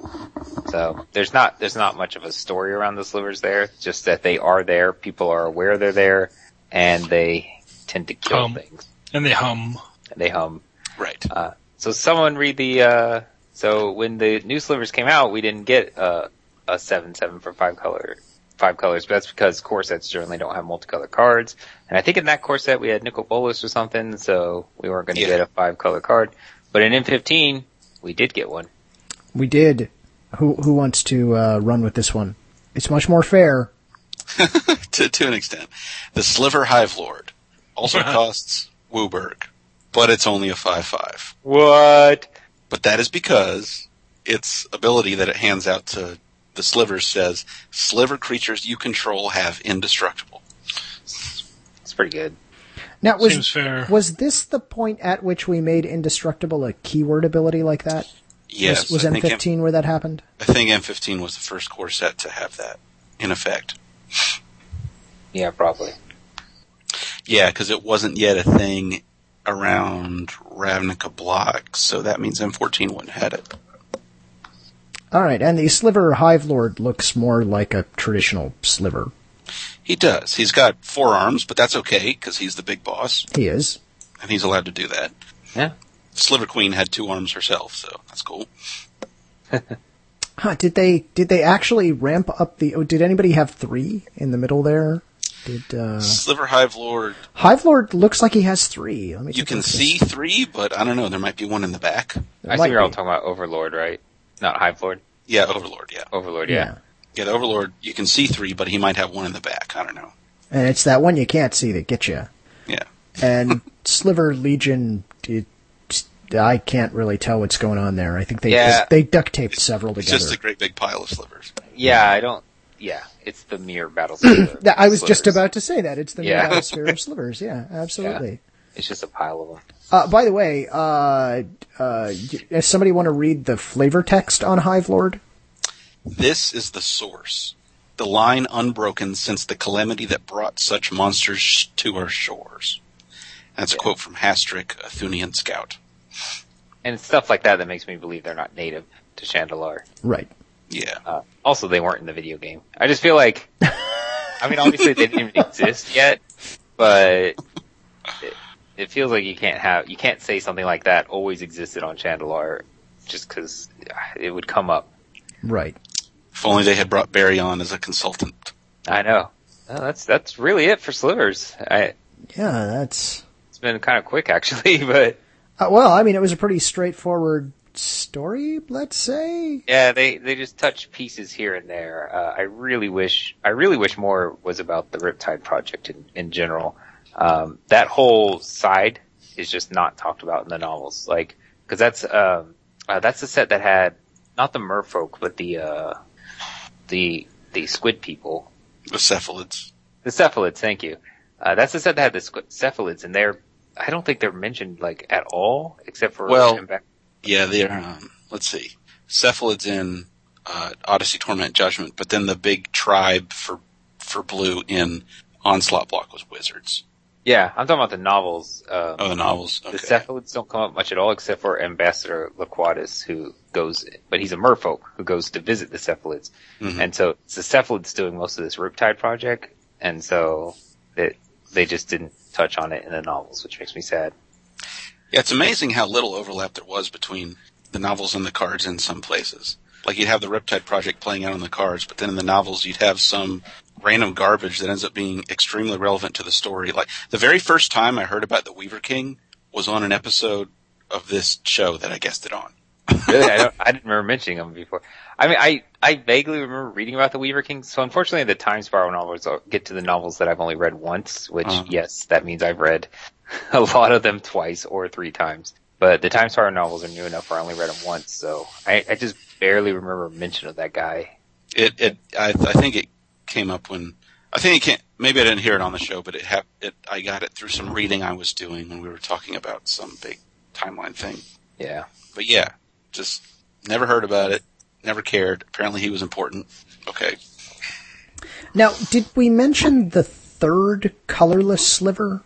So there's not there's not much of a story around the slivers there. Just that they are there, people are aware they're there, and they tend to kill Hum. things. And they hum. And They hum. Right. Uh, so someone read the. Uh, so when the new slivers came out, we didn't get uh, a seven seven for five color five colors, but that's because core sets generally don't have multicolor cards. And I think in that core set we had Nicol Bolas or something, so we weren't going to Yeah. get a five color card. But in M15, we did get one. We did. Who who wants to uh, run with this one? It's much more fair. to, to an extent. The Sliver Hive Lord also costs WUBRG, but it's only a 5-5. What? But that is because its ability that it hands out to the slivers says, sliver creatures you control have indestructible. It's pretty good. Now was Seems fair. was this the point at which we made indestructible a keyword ability like that? Yes, was, was I think M- M15 where that happened? I think M15 was the first core set to have that in effect. Yeah, probably. Yeah, because it wasn't yet a thing around Ravnica blocks, so that means M14 wouldn't have had it. All right, and the Sliver Hive Lord looks more like a traditional sliver. He does. He's got four arms, but that's okay because he's the big boss He is. and he's allowed to do that. Yeah. Sliver Queen had two arms herself, so that's cool. Huh, did they did they actually ramp up the? Oh, did anybody have three in the middle there? Did uh, Sliver Hive Lord, Hive Lord looks like he has three? Let me. you can look at this. see three, but I don't know. There might be one in the back. There I think you're all talking about Overlord, right? Not Hive Lord. Yeah, Overlord. Yeah, Overlord, Yeah. yeah. yeah. The Overlord, you can see three, but he might have one in the back. I don't know. and it's that one you can't see that gets you. Yeah, And Sliver Legion, it, I can't really tell what's going on there. I think they Yeah. they, duct taped several it's together. just a great big pile of slivers. Yeah, I don't. Yeah, it's the mere battle. slivers. That- I was just about to say that it's the Yeah. yeah. sphere of slivers. Yeah, absolutely. It's just a pile of them. Uh, by the way, uh, uh, does somebody want to read the flavor text on Hive Lord? This is the source, the line unbroken since the calamity that brought such monsters sh- to our shores. That's a quote from Hastric, a Thunian scout. And it's stuff like that that makes me believe they're not native to Shandalar. Right. Yeah, Uh, also, they weren't in the video game. I just feel like, I mean, obviously they didn't even exist yet, but it, it feels like you can't have, you can't say something like that always existed on Shandalar just because it would come up. Right. if only they had brought Barry on as a consultant. I know. No, that's that's really it for Slivers. I, Yeah, that's. it's been kind of quick actually, but Uh, well, I mean, it was a pretty straightforward story, let's say. Yeah, they they just touch pieces here and there. Uh, I really wish I really wish more was about the Riptide project in in general. Um, that whole side is just not talked about in the novels, like because that's um uh, that's the set that had not the Merfolk but the uh the the Squid people, The cephalids. the Cephalids. Thank you. Uh, that's the set that had the squ- Cephalids, and they're I don't think they're mentioned like at all except for Well- Imbe- Yeah, they're, um, let's see. Cephalids in, uh, Odyssey Torment Judgment, but then the big tribe for, for blue in Onslaught block was wizards. yeah, I'm talking about the novels. Um, Oh, the novels. The cephalids don't come up much at all, except for Ambassador Laquatus, who goes, but he's a merfolk who goes to visit the cephalids, Mhm. and so it's the cephalids doing most of this Riptide project, and so it, they just didn't touch on it in the novels, which makes me sad. Yeah, it's amazing how little overlap there was between the novels and the cards in some places. Like you'd have the Riptide Project playing out on the cards, but then in the novels you'd have some random garbage that ends up being extremely relevant to the story. Like the very first time I heard about the Weaver King was on an episode of this show that I guessed it on. Really, I don't, I didn't remember mentioning them before. I mean, I, I vaguely remember reading about the Weaver King, so unfortunately the Time Spiral novels uh, get to the novels that I've only read once, which, Uh-huh. yes, that means I've read a lot of them twice or three times. But the Time Spiral novels are new enough where I only read them once, so I, I just barely remember mention of that guy. It, it, I, I think it came up when, I think it can't, maybe I didn't hear it on the show, but it hap, it, I got it through some reading I was doing when we were talking about some big timeline thing. Yeah. But yeah, just never heard about it. Never cared. Apparently he was important. Okay. Now, did we mention the third colorless sliver?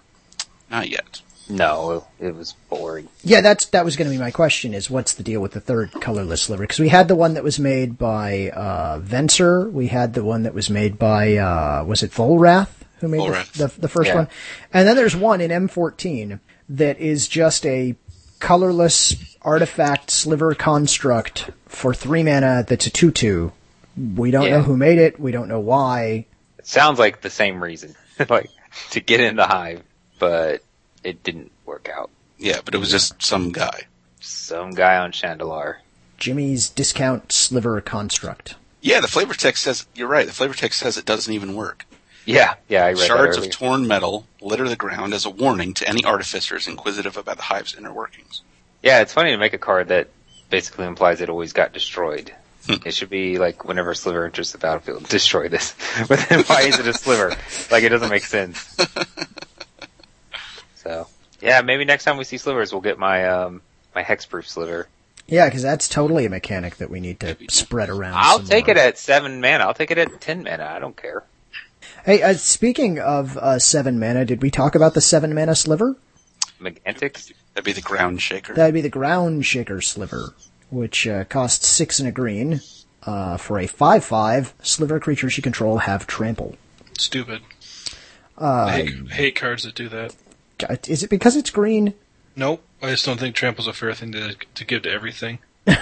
Not yet. No, it was boring. Yeah, that's that was going to be my question. Is what's the deal with the third colorless sliver? Because we had the one that was made by uh, Venser. We had the one that was made by uh, was it Volrath who made Volrath. the, the the first Yeah. one, and then there's one in M14 that is just a colorless artifact sliver construct for three mana. That's a two two. We don't Yeah. know who made it. We don't know why. It sounds like the same reason, like to get in the hive, but it didn't work out. Yeah, but it was just some guy. Some guy on Shandalar. Jimmy's discount sliver construct. Yeah, the flavor text says you're right. The flavor text says it doesn't even work. Yeah, yeah, I read Shards that of torn metal litter the ground as a warning to any artificers inquisitive about the hive's inner workings. Yeah, it's funny to make a card that basically implies it always got destroyed. Hmm. It should be like whenever a sliver enters the battlefield, destroy this. But then why is it a sliver? Like it doesn't make sense. So yeah, maybe next time we see slivers, we'll get my um my hexproof sliver. Yeah, because that's totally a mechanic that we need to spread around. I'll some take more. it at seven mana. I'll take it at ten mana. I don't care. Hey, uh, speaking of uh, seven mana, did we talk about the seven mana sliver? Megantics. That'd be the ground shaker. That'd be the ground shaker sliver, which uh, costs six and a green. Uh, for a five-five, sliver creatures you control have trample. Stupid. I hate, hate cards that do that. God, Is it because it's green? Nope. I just don't think trample's a fair thing to to give to everything.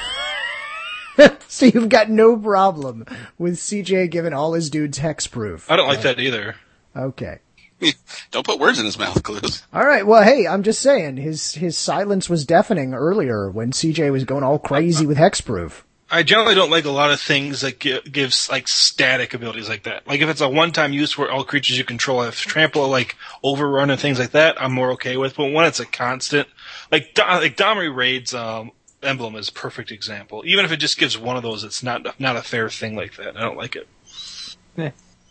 So you've got no problem with CJ giving all his dudes hexproof. I don't like that either. Okay. Don't put words in his mouth, Clues. All right. Well, hey, I'm just saying his his silence was deafening earlier when CJ was going all crazy with hexproof. I generally don't like a lot of things that gi- gives like static abilities like that. Like if it's a one-time use where all creatures you control have trample, like overrun and things like that, I'm more okay with. But when it's a constant, like Do- like Domri Rade's um, emblem is a perfect example. Even if it just gives one of those, it's not not a fair thing like that. I don't like it.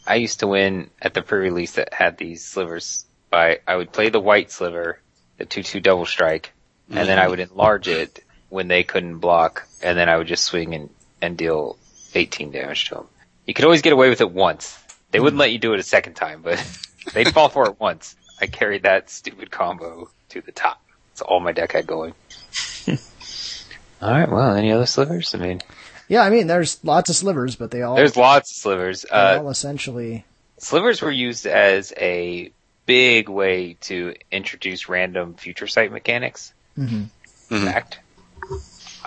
I used to win at the pre-release that had these slivers. By I would play the white sliver, the two-two double strike, and then I would enlarge it when they couldn't block, and then I would just swing and and deal 18 damage to them. You could always get away with it once. They wouldn't let you do it a second time, but they'd fall for it once. I carried that stupid combo to the top. That's all my deck had going. all right. Well, any other slivers? I mean, Yeah, I mean, there's lots of slivers, but they all there's lots of slivers. they Uh, all essentially. Slivers were used as a big way to introduce random future sight mechanics. Mhm. In fact,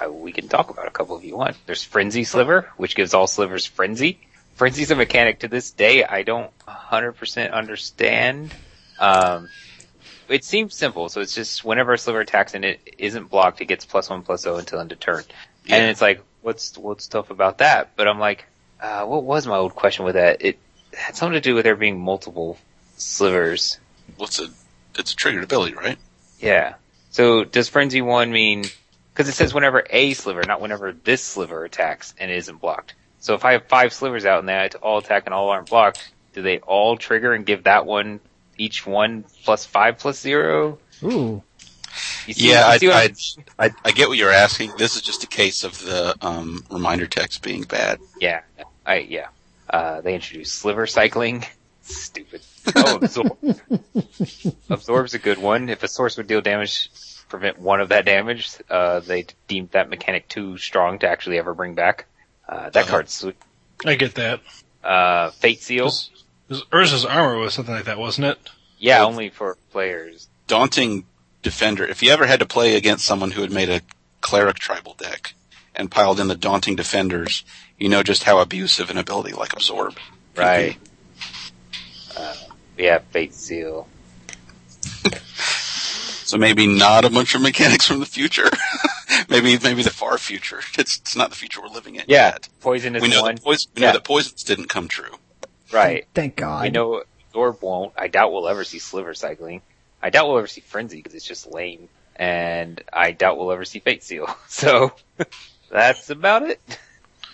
I, we can talk about a couple if you want. There's Frenzy Sliver, which gives all slivers Frenzy. Frenzy's a mechanic to this day I don't 100% understand. Um, it seems simple, so it's just whenever a sliver attacks and it isn't blocked, it gets plus one plus zero until end of turn. And it's like, what's what's tough about that? But I'm like, uh, what was my old question with that? It had something to do with there being multiple slivers. What's a? It's a triggered ability, right? Yeah. So does frenzy one mean? Because it says whenever a sliver, not whenever this sliver attacks and it isn't blocked. So if I have five slivers out and they all attack and all aren't blocked, do they all trigger and give that one each one plus five plus zero? Ooh. See, Yeah, I, I, I, I get what you're asking. This is just a case of the um, reminder text being bad. yeah, I yeah. Uh, they introduced sliver cycling. Stupid. Oh, absorb. Absorb's a good one. If a source would deal damage, prevent one of that damage, uh, they deemed that mechanic too strong to actually ever bring back. Uh, that Uh-huh. card's sweet. I get that. Uh, Fate Seal. 'Cause- 'cause Urza's armor was something like that, wasn't it? Yeah, only for players. Daunting defender. If you ever had to play against someone who had made a cleric tribal deck and piled in the daunting defenders, you know just how abusive an ability like absorb. Right. be. Uh, yeah, Fate Seal. So maybe not a bunch of mechanics from the future. maybe maybe the far future. It's it's not the future we're living in Yeah, yet. Poison is We know one. that poison, we know Yeah. that poisons didn't come true. Right. Thank God. I know Absorb won't. I doubt we'll ever see Sliver cycling. I doubt we'll ever see Frenzy because it's just lame. And I doubt we'll ever see Fate Seal. So, that's about it.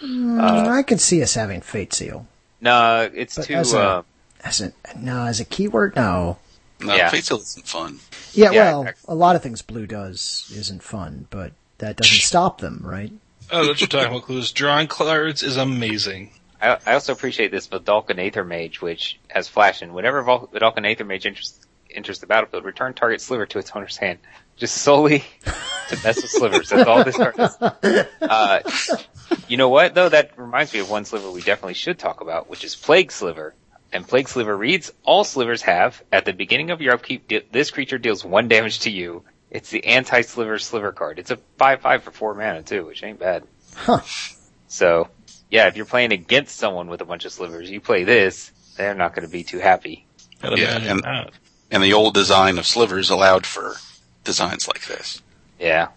Mm, uh, I could see us having Fate Seal. No, it's But too, as a- uh, As a, no, as a keyword, no. No, Yeah. Fate isn't fun. Yeah, Yeah, well, exactly. a lot of things Blue does isn't fun, but that doesn't stop them, right? Oh, what you're talking about, Clues. Drawing cards is amazing. I, I also appreciate this Vedalken Aether Mage, which has flash, and whenever Vol- Vedalken Aether Mage enters, enters the battlefield, return target sliver to its owner's hand. Just solely to mess with slivers. That's all this card is. Uh, you know what, though? That reminds me of one sliver we definitely should talk about, which is Plague Sliver. And Plague Sliver reads, all slivers have, at the beginning of your upkeep, de- this creature deals one damage to you. It's the anti-sliver sliver card. It's a 5-5 for 4 mana, too, which ain't bad. Huh. So, yeah, if you're playing against someone with a bunch of slivers, you play this, they're not going to be too happy. I'd Yeah, and- that. And the old design of slivers allowed for designs like this. Yeah.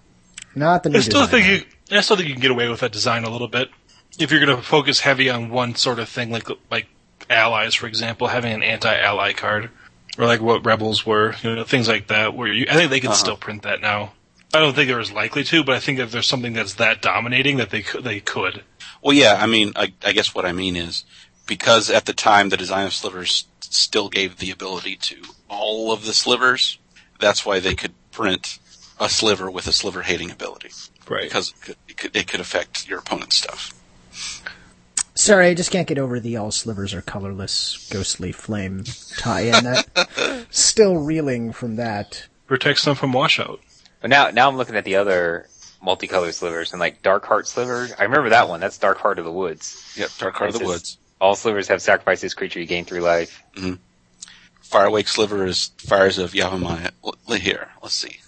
Not the new I still design. think you, I still think you can get away with that design a little bit if you're going to focus heavy on one sort of thing, like like allies, for example, having an anti-ally card, or like what rebels were, you know, things like that. Where you, I think they can Uh-huh. still print that now. I don't think they're as likely to, but I think if there's something that's that dominating, that they could, they could. Well, yeah, I mean, I, I guess what I mean is because at the time the design of slivers still gave the ability to all of the slivers, that's why they could print a sliver with a sliver hating ability Right. because it could, it could, it could affect your opponent's stuff. Sorry, I just can't get over the all slivers are colorless ghostly flame tie-in. That still reeling from that. protects them from washout. But now, now I'm looking at the other multicolored slivers and like Dark Heart Sliver. I remember that one. That's Dark Heart of the Woods. Yep, Dark Heart of the says, Woods. All slivers have sacrificed this creature. You gain three life. Mm-hmm. Firewake Sliver is Fires of Yavimaya. Here, let's see.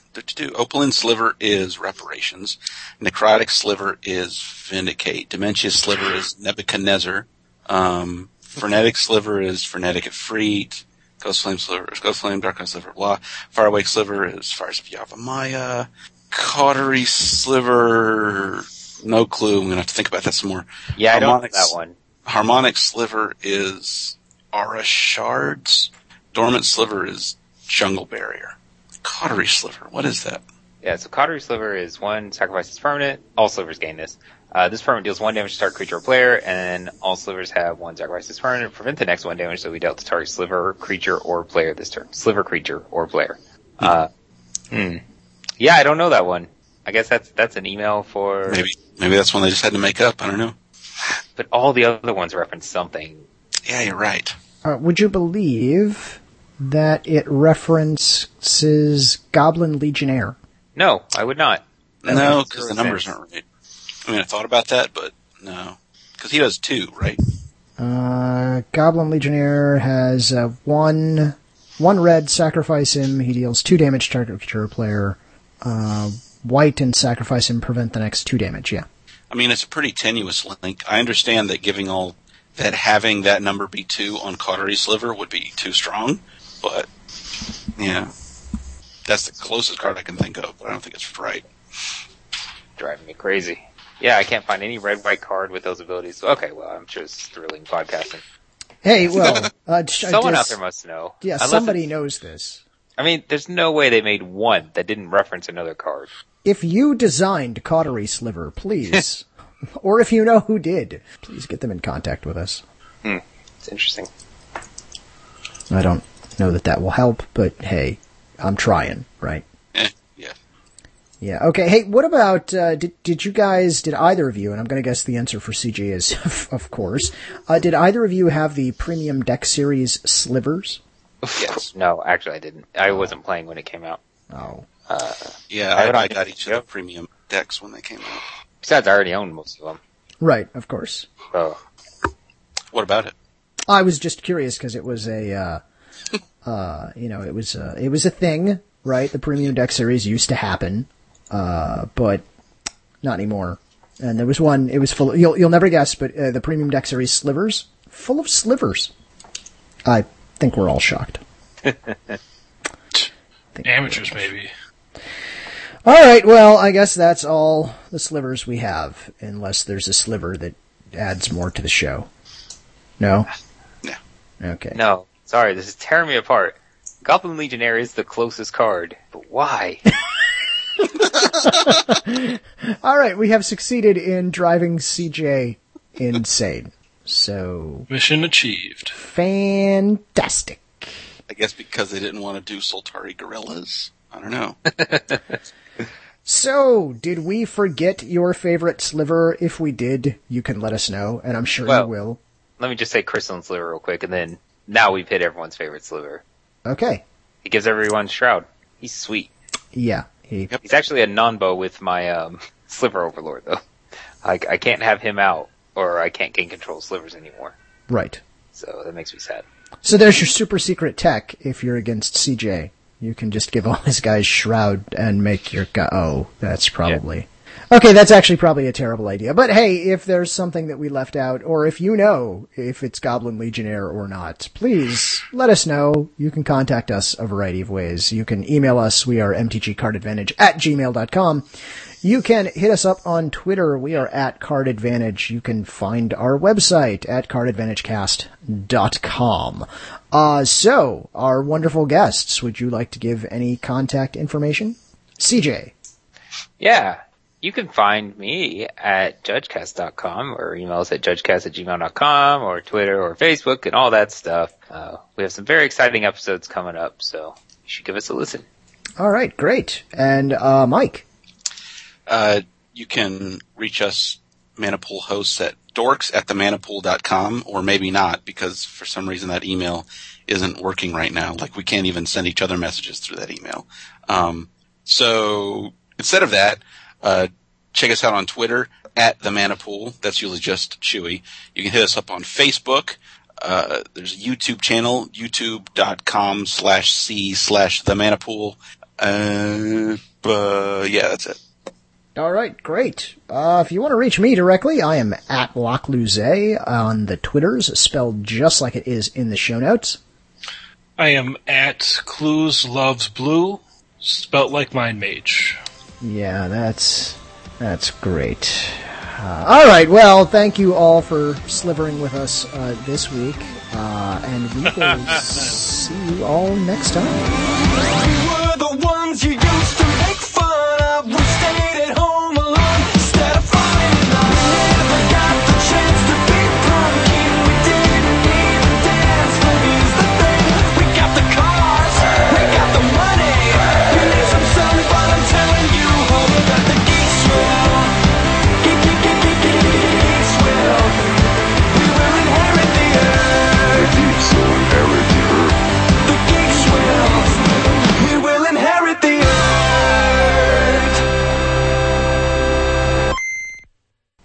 Opaline Sliver is Reparations. Necrotic Sliver is Vindicate. Dementia Sliver is Nebuchadnezzar. Um, Frenetic Sliver is Frenetic Efreet. Ghost Flame Sliver is Ghost Flame, Dark Eye Sliver, blah. Firewake Sliver is Fires of Yavimaya. Cautery Sliver, no clue. I'm gonna have to think about that some more. Yeah, I don't know that one. Harmonic Sliver is Aura Shards. Dormant Sliver is Jungle Barrier. Cautery Sliver, what is that? Yeah, so Cautery Sliver is one, sacrifice is permanent. All slivers gain this. Uh, this permanent deals one damage to target creature or player, and all slivers have one sacrifices permanent. Prevent the next one damage that we dealt to target sliver, creature, or player this turn. Sliver, creature, or player. Uh, hmm. Yeah, I don't know that one. I guess that's that's an email for. Maybe maybe that's one they just had to make up. I don't know. But all the other ones reference something. Yeah, you're right. Uh, would you believe that it references Goblin Legionnaire? No, I would not. That no, because the numbers sense. aren't right. I mean, I thought about that, but no, because he does two, right? Uh, Goblin Legionnaire has uh, one one red. Sacrifice him. He deals two damage to target creature player. Uh, white and sacrifice him. Prevent the next two damage. Yeah. I mean, it's a pretty tenuous link. I understand that giving all that having that number be two on Cautery Sliver would be too strong, but yeah, that's the closest card I can think of. But I don't think it's right. driving me crazy. Yeah, I can't find any red white card with those abilities. Okay, well, I'm sure it's thrilling podcasting. Hey, well, uh, sh- Someone dis- out there must know. Yeah, Unless somebody knows this. I mean, there's no way they made one that didn't reference another card. If you designed Cautery Sliver, please, or if you know who did, please get them in contact with us. It's interesting. I don't know that that will help, but hey, I'm trying, right? Eh, yeah. Yeah. Okay. Hey, what about uh, did did you guys did either of you? And I'm going to guess the answer for CJ is of course. Uh, did either of you have the premium deck series slivers? Yes. No, actually, I didn't. I wasn't playing when it came out. Oh, Yeah, I I, I got each of the premium decks when they came out. Besides, I already owned most of them. right. Of course. So, What about it? I was just curious because it was a, uh, you know, it was uh, it was a thing, right? The premium deck series used to happen, uh, but not anymore. And there was one. It was full. You'll you'll never guess, but uh, the premium deck series slivers, full of slivers. I think we're all shocked. Amateurs, maybe. All right. Well, I guess that's all the slivers we have, unless there's a sliver that adds more to the show. No. No. Okay. no, sorry, this is tearing me apart. Goblin Legionnaire is the closest card, but why? All right, we have succeeded in driving CJ insane. So Mission achieved. fantastic. I guess because they didn't want to do Soltari Guerrillas. I don't know. So, did we forget your favorite sliver? If we did, you can let us know, and I'm sure Well- you will. Let me just say Crystalline Sliver real quick, and then now we've hit everyone's favorite Sliver. Okay. He gives everyone Shroud. He's sweet. Yeah. He, Yep. He's actually a non-bow with my um, Sliver Overlord, though. I, I can't have him out, or I can't gain control of Slivers anymore. Right. So that makes me sad. So there's your super secret tech if you're against CJ. You can just give all his guys shroud and make your guy. Oh, that's probably. Okay, that's actually probably a terrible idea. But hey, if there's something that we left out, or if you know if it's Goblin Legionnaire or not, please let us know. You can contact us a variety of ways. You can email us. We are mtgcardadvantage at gmail.com. You can hit us up on Twitter. We are at Card Advantage. You can find our website at cardadvantagecast.com. Uh, so, our wonderful guests, would you like to give any contact information? CJ. Yeah. You can find me at judgecast.com or email us at judgecast at gmail.com or Twitter or Facebook and all that stuff. Uh, we have some very exciting episodes coming up, so you should give us a listen. All right, great. And uh, Mike. Uh, you can reach us, Mana Pool hosts, at dorks at themanapool.com, or maybe not, because for some reason that email isn't working right now. Like, we can't even send each other messages through that email. Um, so, instead of that, uh, check us out on Twitter, at the Mana Pool. That's usually just Chewy. You can hit us up on Facebook. Uh, there's a YouTube channel, youtube.com slash C slash the Mana Pool. Uh, but yeah, that's it. All right, great. Uh, if you want to reach me directly, I am at Locluze on the Twitters, spelled just like it is in the show notes. I am at Clues Loves Blue, spelt like Mind Mage. Yeah, that's that's great. Uh, all right, well, thank you all for slivering with us uh, this week, uh, and we will see you all next time.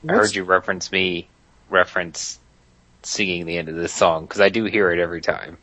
I heard you reference me, reference singing the end of this song, because I do hear it every time.